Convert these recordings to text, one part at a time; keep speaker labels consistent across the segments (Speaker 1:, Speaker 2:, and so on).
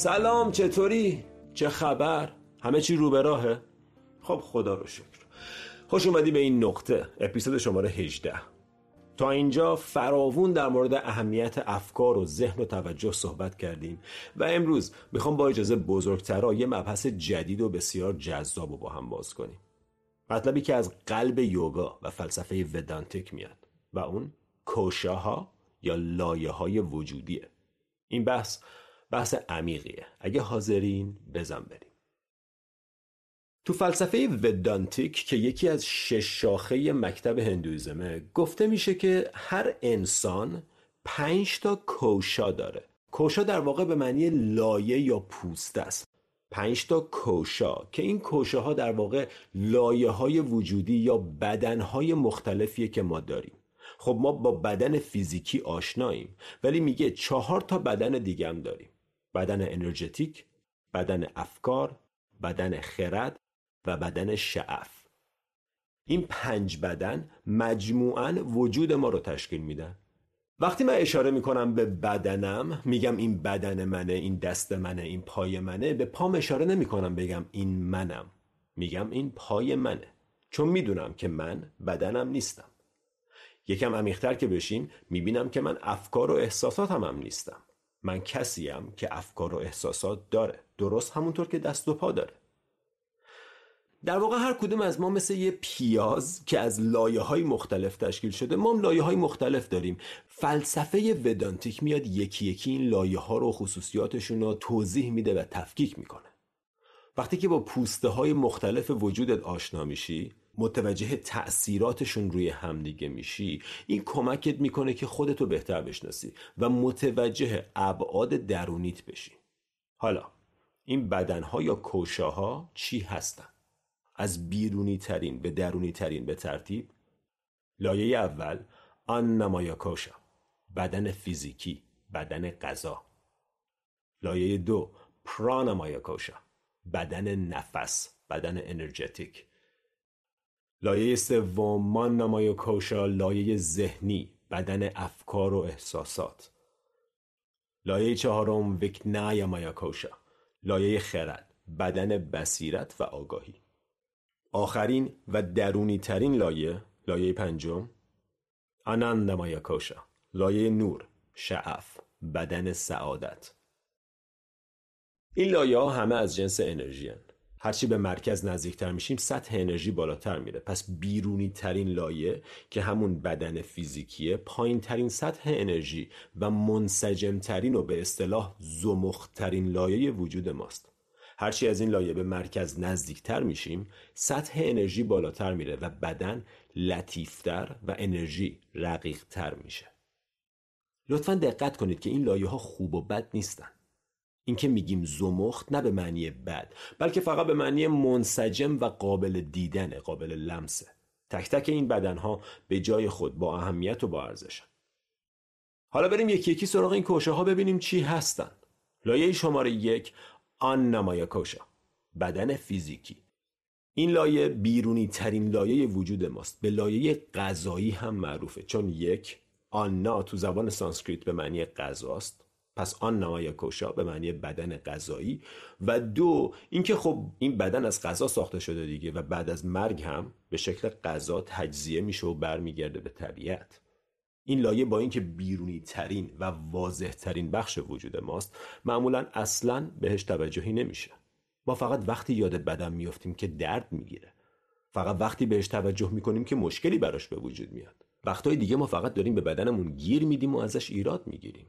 Speaker 1: سلام چطوری؟ چه خبر؟ همه چی رو به راهه؟ خب خدا رو شکر خوش اومدی به این نقطه اپیزود شماره 18 تا اینجا فراوون در مورد اهمیت افکار و ذهن و توجه صحبت کردیم و امروز می‌خوام با اجازه بزرگترا یه مبحث جدید و بسیار جذاب و با هم باز کنیم مطلبی که از قلب یوگا و فلسفه ودانتیک میاد و اون کوشاها یا لایه های وجودیه این بحث بحث عمیقیه. اگه حاضرین بزن بریم. تو فلسفه ودانتیک که یکی از شش شاخه مکتب هندویزمه گفته میشه که هر انسان پنج تا کوشا داره. کوشا در واقع به معنی لایه یا پوست است. پنج تا کوشا که این کوشا ها در واقع لایه های وجودی یا بدن های مختلفیه که ما داریم. خب ما با بدن فیزیکی آشناییم ولی میگه چهار تا بدن دیگه هم داریم. بدن انرژتیک، بدن افکار، بدن خرد و بدن شعف. این پنج بدن مجموعا وجود ما رو تشکیل میدن. وقتی من اشاره می‌کنم به بدنم میگم این بدن منه این دست منه این پای منه به پام اشاره نمی‌کنم بگم این منم. میگم این پای منه. چون می‌دونم که من بدنم نیستم. یکم عمیقتر که بشین می‌بینم که من افکار و احساساتم هم نیستم. من کسیم که افکار و احساسات داره. درست همونطور که دست و پا داره. در واقع هر کدوم از ما مثل یه پیاز که از لایه های مختلف تشکیل شده ما هم لایه های مختلف داریم. فلسفه ودانتیک میاد یکی یکی این لایه ها رو خصوصیاتشون رو توضیح میده و تفکیک می‌کنه. وقتی که با پوسته های مختلف وجودت آشنا میشی متوجه تأثیراتشون روی همدیگه میشی این کمکت می‌کنه که خودتو بهتر بشناسی و متوجه ابعاد درونیت بشی. حالا این بدنها یا کوشاها چی هستن؟ از بیرونی ترین به درونی ترین به ترتیب. لایه اول آن نمایا کوشا بدن فیزیکی بدن غذا. لایه دو پرانمایا کوشا بدن نفس بدن انرژتیک. لایه سوم مان نمای کوشا لایه ذهنی بدن افکار و احساسات. لایه چهارم وکنای مایا کوشا. لایه خرد بدن بصیرت و آگاهی. آخرین و درونی ترین لایه لایه پنجم آنند مایا کوشا. لایه نور شعف بدن سعادت. این لایه ها همه از جنس انرژی هن. هرچی به مرکز نزدیکتر میشیم سطح انرژی بالاتر میره. پس بیرونی ترین لایه که همون بدن فیزیکیه پایین ترین سطح انرژی و منسجم ترین و به اصطلاح زمخت ترین لایه وجود ماست. هرچی از این لایه به مرکز نزدیکتر میشیم سطح انرژی بالاتر میره و بدن لطیفتر و انرژی رقیقتر میشه. لطفا دقت کنید که این لایه ها خوب و بد نیستن. اینکه میگیم زمخت نه به معنی بد بلکه فقط به معنی منسجم و قابل دیدن قابل لمسه. تک تک این بدن ها به جای خود با اهمیت و با ارزشن. حالا بریم یکی یکی سراغ این کوشه ها ببینیم چی هستن. لایه شماره یک آن نمایا کوشا بدن فیزیکی. این لایه بیرونی ترین لایه وجود ماست به لایه غذایی هم معروفه چون یک anna تو زبان سانسکریت به معنی غذاست. پس annamaya kosha به معنی بدن غذایی و دو اینکه خب این بدن از غذا ساخته شده دیگه و بعد از مرگ هم به شکل غذا تجزیه میشه و برمیگرده به طبیعت. این لایه با اینکه بیرونی ترین و واضح ترین بخش وجود ماست معمولا اصلا بهش توجهی نمیشه. ما فقط وقتی یاد بدن میافتیم که درد می‌گیره. فقط وقتی بهش توجه می‌کنیم که مشکلی براش به وجود میاد. وقتهای دیگه ما فقط داریم به بدنمون گیر میدیم و ازش ایراد می‌گیریم.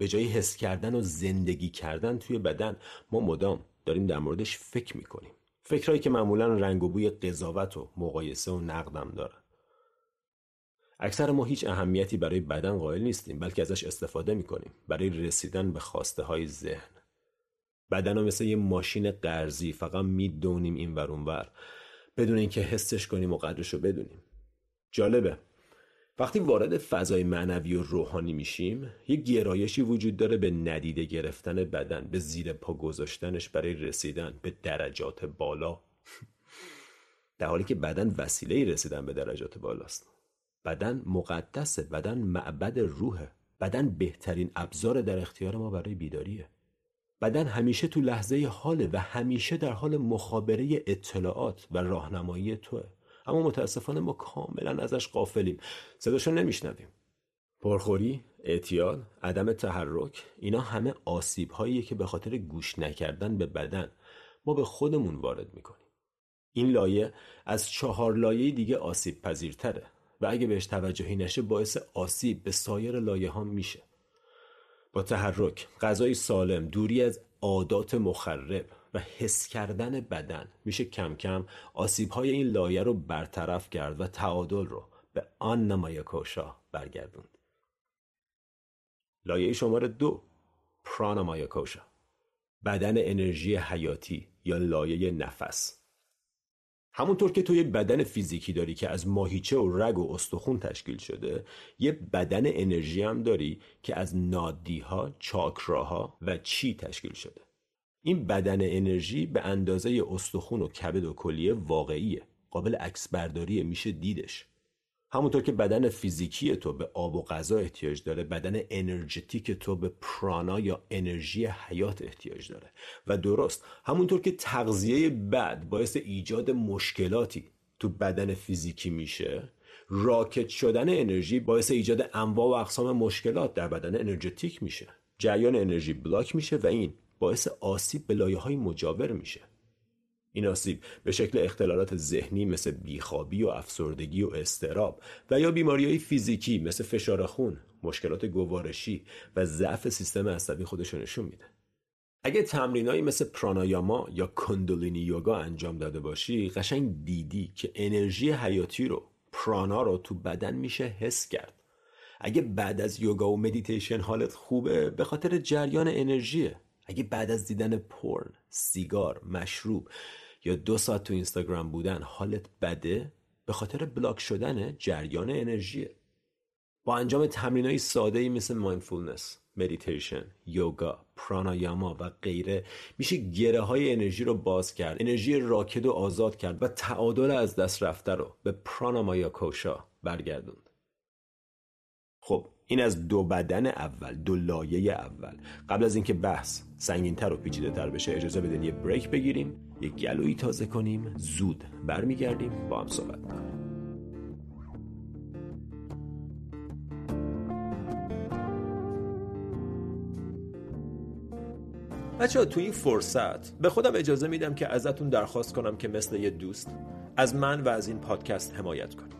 Speaker 1: به جای حس کردن و زندگی کردن توی بدن ما مدام داریم در موردش فکر می‌کنیم. فکرهایی که معمولا رنگ و بوی قضاوت و مقایسه و نقدم دارن. اکثر ما هیچ اهمیتی برای بدن قائل نیستیم بلکه ازش استفاده می‌کنیم برای رسیدن به خواسته های ذهن. بدن رو مثل یه ماشین قرضی فقط می‌دونیم این ور ور بدون اینکه حسش کنیم و قدرش رو بدونیم. جالبه. وقتی وارد فضای معنوی و روحانی میشیم یه گرایشی وجود داره به ندیده گرفتن بدن به زیر پا گذاشتنش برای رسیدن به درجات بالا. در حالی که بدن وسیله رسیدن به درجات بالاست. بدن مقدسه بدن معبد روحه. بدن بهترین ابزار در اختیار ما برای بیداریه. بدن همیشه تو لحظه حاله و همیشه در حال مخابره اطلاعات و راهنمایی توه. اما متاسفانه ما کاملا ازش قافلیم صداشو نمیشنویم. پرخوری، اعتیاد، عدم تحرک اینا همه آسیب هاییه که به خاطر گوش نکردن به بدن ما به خودمون وارد می‌کنیم. این لایه از چهار لایه دیگه آسیب پذیرتره و اگه بهش توجهی نشه باعث آسیب به سایر لایه ها میشه. با تحرک، غذای سالم، دوری از عادات مخرب و حس کردن بدن. میشه کم کم آسیب های این لایه رو برطرف کرد و تعادل رو به آن نمای کوشا برگردوند. لایه شماره دو پرانامایا کوشا. بدن انرژی حیاتی یا لایه نفس. همونطور که تو یه بدن فیزیکی داری که از ماهیچه و رگ و استخون تشکیل شده یه بدن انرژی هم داری که از نادیها، چاکراها و چی تشکیل شده. این بدن انرژی به اندازه استخون و کبد و کلیه واقعیه. قابل عکس برداری میشه دیدش. همونطور که بدن فیزیکی تو به آب و غذا احتیاج داره بدن انرژتیک تو به پرانا یا انرژی حیات احتیاج داره. و درست همونطور که تغذیه بد باعث ایجاد مشکلاتی تو بدن فیزیکی میشه راکت شدن انرژی باعث ایجاد انواع و اقسام مشکلات در بدن انرژتیک میشه. جریان انرژی بلاک میشه و این. باعث آسیب به لایه های مجاور میشه. این آسیب به شکل اختلالات ذهنی مثل بیخوابی و افسردگی و استراب و یا بیماری های فیزیکی مثل فشار خون، مشکلات گوارشی و ضعف سیستم عصبی خودش نشون میده. اگه تمرینایی مثل pranayama یا kundalini یوگا انجام داده باشی قشنگ دیدی که انرژی حیاتی رو prana رو تو بدن میشه حس کرد. اگه بعد از یوگا و مدیتیشن حالت خوبه به خاطر جریان انرژیه. اگه بعد از دیدن پرن، سیگار، مشروب یا دو ساعت تو اینستاگرام بودن حالت بده؟ به خاطر block شدن جریان انرژیه با انجام تمرین های ساده ای مثل mindfulness، meditation، یوگا، pranayama و غیره میشه گره های انرژی رو باز کرد انرژی راکد رو آزاد کرد و تعادل از دست رفته رو به pranamaya kosha برگردوند. خب این از دو بدن اول دو لایه اول. قبل از اینکه بحث سنگینتر و پیچیده تر بشه اجازه بدین یه break بگیریم یه گلویی تازه کنیم زود برمیگردیم با هم صحبت بچه ها تو این فرصت به خودم اجازه میدم که ازتون درخواست کنم که مثل یه دوست از من و از این پادکست حمایت کنید.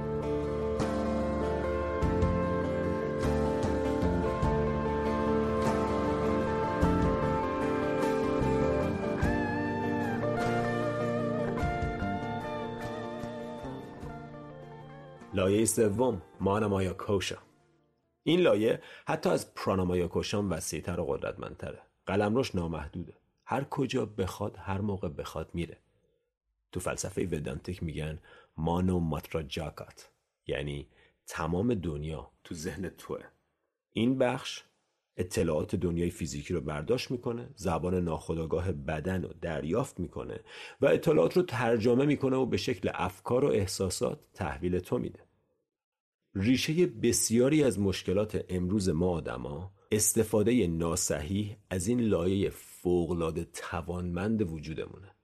Speaker 1: لایه سوم مانامایا کوشا این لایه حتی از پرانامایا کوشا وسیعتر و قدرتمندتره. قلمروش نامحدوده. هر کجا بخواد هر موقع بخواد میره. تو فلسفه ودانتیک میگن مانو ماترا جاکات یعنی تمام دنیا تو ذهن توه. این بخش اطلاعات دنیای فیزیکی رو برداشت می‌کنه زبان ناخودآگاه بدن رو دریافت می‌کنه و اطلاعات رو ترجمه می‌کنه و به شکل افکار و احساسات تحویل تو میده. ریشه بسیاری از مشکلات امروز ما آدما استفاده ناسحیح از این لایه فوقالعاده توانمند وجودمونه.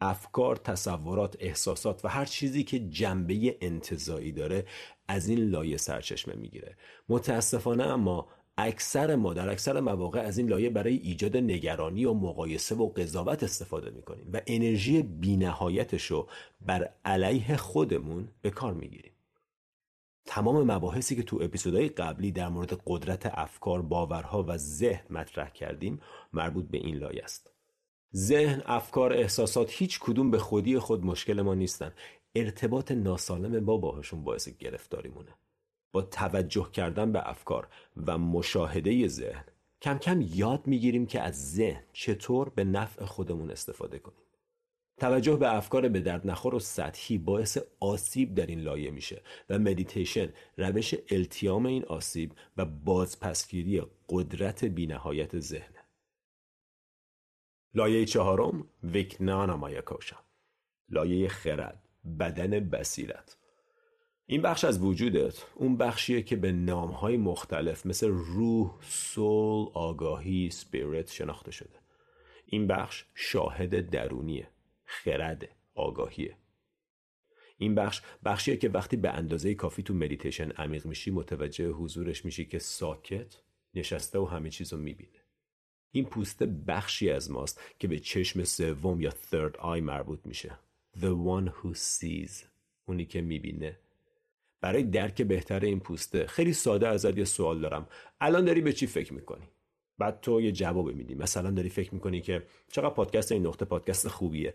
Speaker 1: افکار، تصورات، احساسات و هر چیزی که جنبه انتظایی داره از این لایه سرچشمه می‌گیره. متاسفانه اما اکثر ما در اکثر مواقع از این لایه برای ایجاد نگرانی و مقایسه و قضاوت استفاده می‌کنیم و انرژی بینهایتش رو بر علیه خودمون به کار می‌گیریم. تمام مباحثی که تو اپیزودهای قبلی در مورد قدرت افکار، باورها و ذهن مطرح کردیم مربوط به این لایه است. ذهن، افکار، احساسات هیچ کدوم به خودی خود مشکل ما نیستن. ارتباط ناسالم با باهاشون باعث گرفتاری مونه. با توجه کردن به افکار و مشاهده ذهن کم کم یاد می‌گیریم که از ذهن چطور به نفع خودمون استفاده کنیم. توجه به افکار به درد نخور و سطحی باعث آسیب در این لایه میشه و مدیتیشن روش التیام این آسیب و بازپسگیری قدرت بینهایت ذهنه. لایه چهارم vijnanamaya kosha. لایه خرد بدن بصیرت این بخش از وجودت اون بخشیه که به نامهای مختلف مثل روح، soul، آگاهی، spirit شناخته شده. این بخش شاهد درونیه. خرد آگاهیه. این بخش بخشیه که وقتی به اندازه کافی تو مدیتیشن عمیق میشی متوجه حضورش میشی که ساکت نشسته و همه چیز رو می‌بینه. این پوسته بخشی از ماست که به چشم سوم یا third eye مربوط میشه. The one who sees. اونی که می‌بینه. برای درک بهتر این پوسته خیلی ساده ازت یه سوال دارم. الان داری به چی فکر می‌کنی؟ بعد تو یه جواب میدی. مثلا داری فکر می‌کنی که چقدر پادکست این نقطه پادکست خوبیه.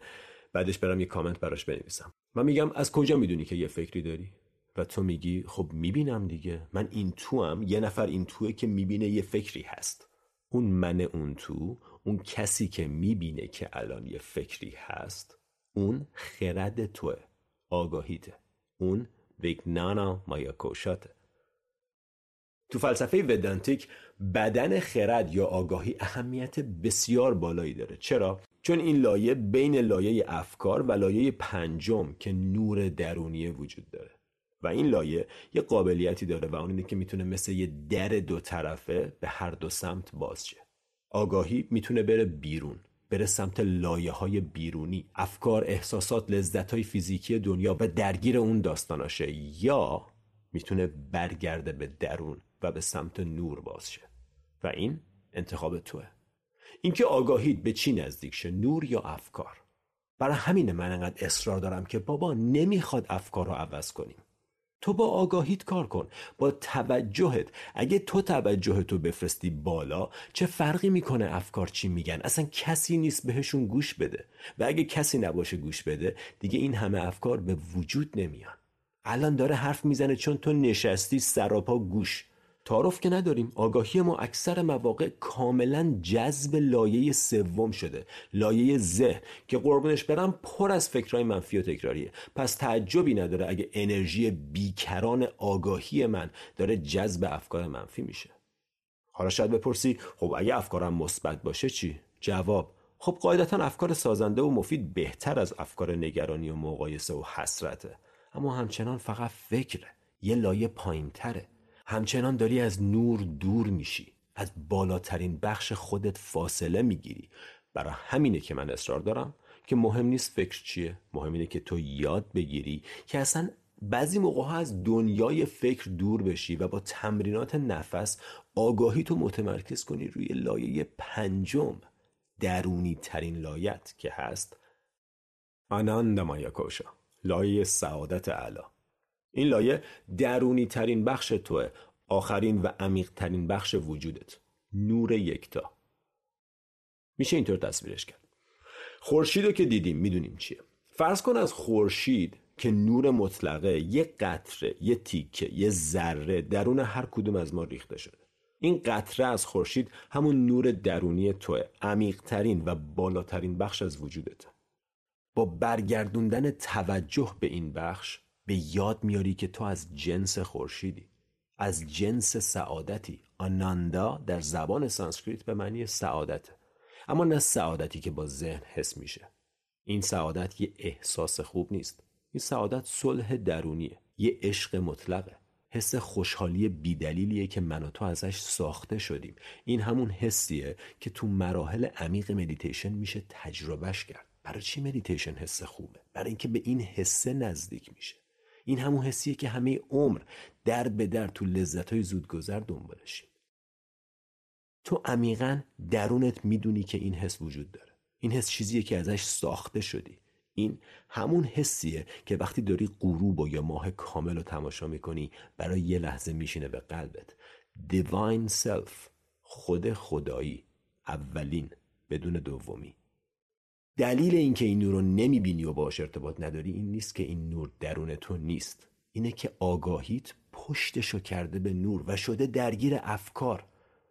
Speaker 1: بعدش برم یه کامنت براش بنویسم. من میگم از کجا می‌دونی که یه فکری داری؟ و تو میگی خب می‌بینم دیگه. من این تو هم یه نفر این توه که می‌بینه یه فکری هست. اون من اون تو اون کسی که می‌بینه که الان یه فکری هست اون خرد توه. آگاهیته. اون ویگنانا مایاکوشاته تو فلسفه ودانتیک بدن خرد یا آگاهی اهمیت بسیار بالایی داره. چرا؟ چون این لایه بین لایه افکار و لایه پنجم که نور درونی وجود داره. و این لایه یه قابلیتی داره و اون اینه که می‌تونه مثل یه در دو طرفه به هر دو سمت باز شه. آگاهی می‌تونه بره بیرون بره سمت لایه های بیرونی. افکار احساسات لذت های فیزیکی دنیا و درگیر اون داستاناشه یا می‌تونه برگرده به درون. و به سمت نور باز شه. و این انتخاب توه. اینکه آگاهید به چی نزدیک شه نور یا افکار؟ برای همینه من انقدر اصرار دارم که بابا نمی‌خواد افکار رو عوض کنیم. تو با آگاهیت کار کن با توجهت. اگه تو توجهتو بفرستی بالا چه فرقی می‌کنه افکار چی میگن؟ اصلا کسی نیست بهشون گوش بده. و اگه کسی نباشه گوش بده دیگه این همه افکار به وجود نمیان. الان داره حرف می‌زنه چون تو نشستی سراپا گوش. تعارف که نداریم آگاهی ما اکثر مواقع کاملا جذب لایه سوم شده لایه ذهن که قربونش برم پر از فکرهای منفی و تکراریه. پس تعجبی نداره اگه انرژی بیکران آگاهی من داره جذب افکار منفی میشه. حالا شاید بپرسی خب اگه افکارم مثبت باشه چی؟ جواب خب قاعدتا افکار سازنده و مفید بهتر از افکار نگرانی و مقایسه و حسرته. اما همچنان فقط فکره یه لایه پایینتره. همچنان داری از نور دور میشی. از بالاترین بخش خودت فاصله می‌گیری. برای همینه که من اصرار دارم که مهم نیست فکر چیه. مهم اینه که تو یاد بگیری که اصلا بعضی موقع ها از دنیای فکر دور بشی و با تمرینات نفس آگاهی تو متمرکز کنی روی لایه پنجم درونی ترین لایت که هست. آناندا مایاکوشا لایه سعادت اعلی این لایه درونی ترین بخش توه آخرین و عمیق ترین بخش وجودت. نور یکتا. میشه اینطور تصویرش کرد. خورشید رو که دیدیم می‌دونیم چیه. فرض کن از خورشید که نور مطلقه یه قطره یه تیکه یه ذره درون هر کدوم از ما ریخته شده. این قطره از خورشید همون نور درونی توه عمیقترین و بالاترین بخش از وجودت با برگردوندن توجه به این بخش به یاد میاری که تو از جنس خورشیدی از جنس سعادتی. ananda در زبان سانسکریت به معنی سعادت. اما نه سعادتی که با ذهن حس میشه. این سعادت یه احساس خوب نیست. این سعادت صلح درونیه. یه عشق مطلقه. حس خوشحالی بیدلیلیه که من و تو ازش ساخته شدیم. این همون حسیه که تو مراحل عمیق مدیتیشن میشه تجربهش کرد. برای چی مدیتیشن حس خوبه؟ برای اینکه به این حسه نزدیک میشه. این همون حسیه که همه عمر در به در تو لذت های زودگذر دنبالشیم تو عمیقا درونت می‌دونی که این حس وجود داره. این حس چیزیه که ازش ساخته شدی. این همون حسیه که وقتی داری غروب و یا ماه کامل رو تماشا می‌کنی برای یه لحظه میشینه به قلبت. Divine Self خود خدایی اولین بدون دومی. دلیل اینکه این نور رو نمی‌بینی و باش ارتباط نداری این نیست که این نور درون تو نیست. اینه که آگاهیت پشتشو کرده به نور و شده درگیر افکار.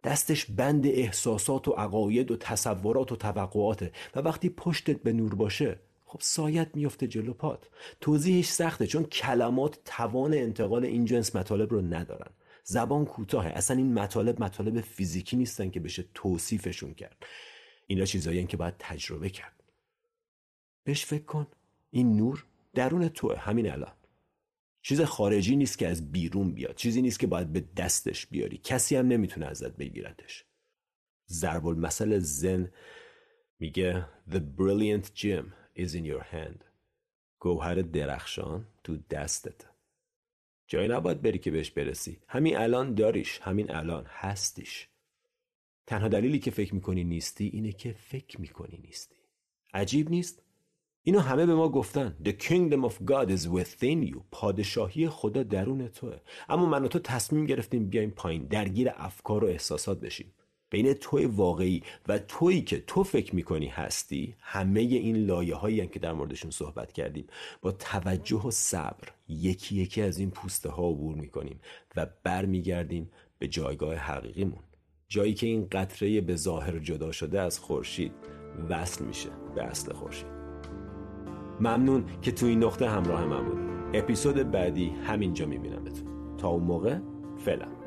Speaker 1: دستش بند احساسات و عقاید و تصورات و توقعاته و وقتی پشتت به نور باشه خب سایت میفته جلو پات. توضیحش سخته چون کلمات توان انتقال این جنس مطالب رو ندارن. زبان کوتاهه. اصلا این مطالب مطالب فیزیکی نیستن که بشه توصیفشون کرد. اینا چیزایی که باید تجربه کرد. بهش فکر کن. این نور درون توه. همین الان. چیز خارجی نیست که از بیرون بیاد. چیزی نیست که باید به دستش بیاری. کسی هم نمی‌تونه ازت بگیرتش ضرب المثل زن میگه The brilliant gem is in your hand. گوهر درخشان تو دستت. جایی نباید بری که بهش برسی. همین الان داریش. همین الان هستیش. تنها دلیلی که فکر می‌کنی نیستی اینه که فکر می‌کنی نیستی. عجیب نیست؟ اینو همه به ما گفتن. The kingdom of God is within you. پادشاهی خدا درون توه. اما من و تو تصمیم گرفتیم بیایم پایین. درگیر افکار و احساسات بشیم. بین توی واقعی و تویی که تو فکر می‌کنی هستی همه این لایه هایی که در موردشون صحبت کردیم. با توجه و صبر یکی یکی از این پوسته ها عبور می‌کنیم و برمیگردیم به جایگاه حقیقیمون. جایی که این قطره به ظاهر جدا شده از خورشید وصل میشه به اصل خورشید. ممنون که تو این نقطه همراه من بود اپیزود بعدی همینجا میبینمتون. تا اون موقع فعلا.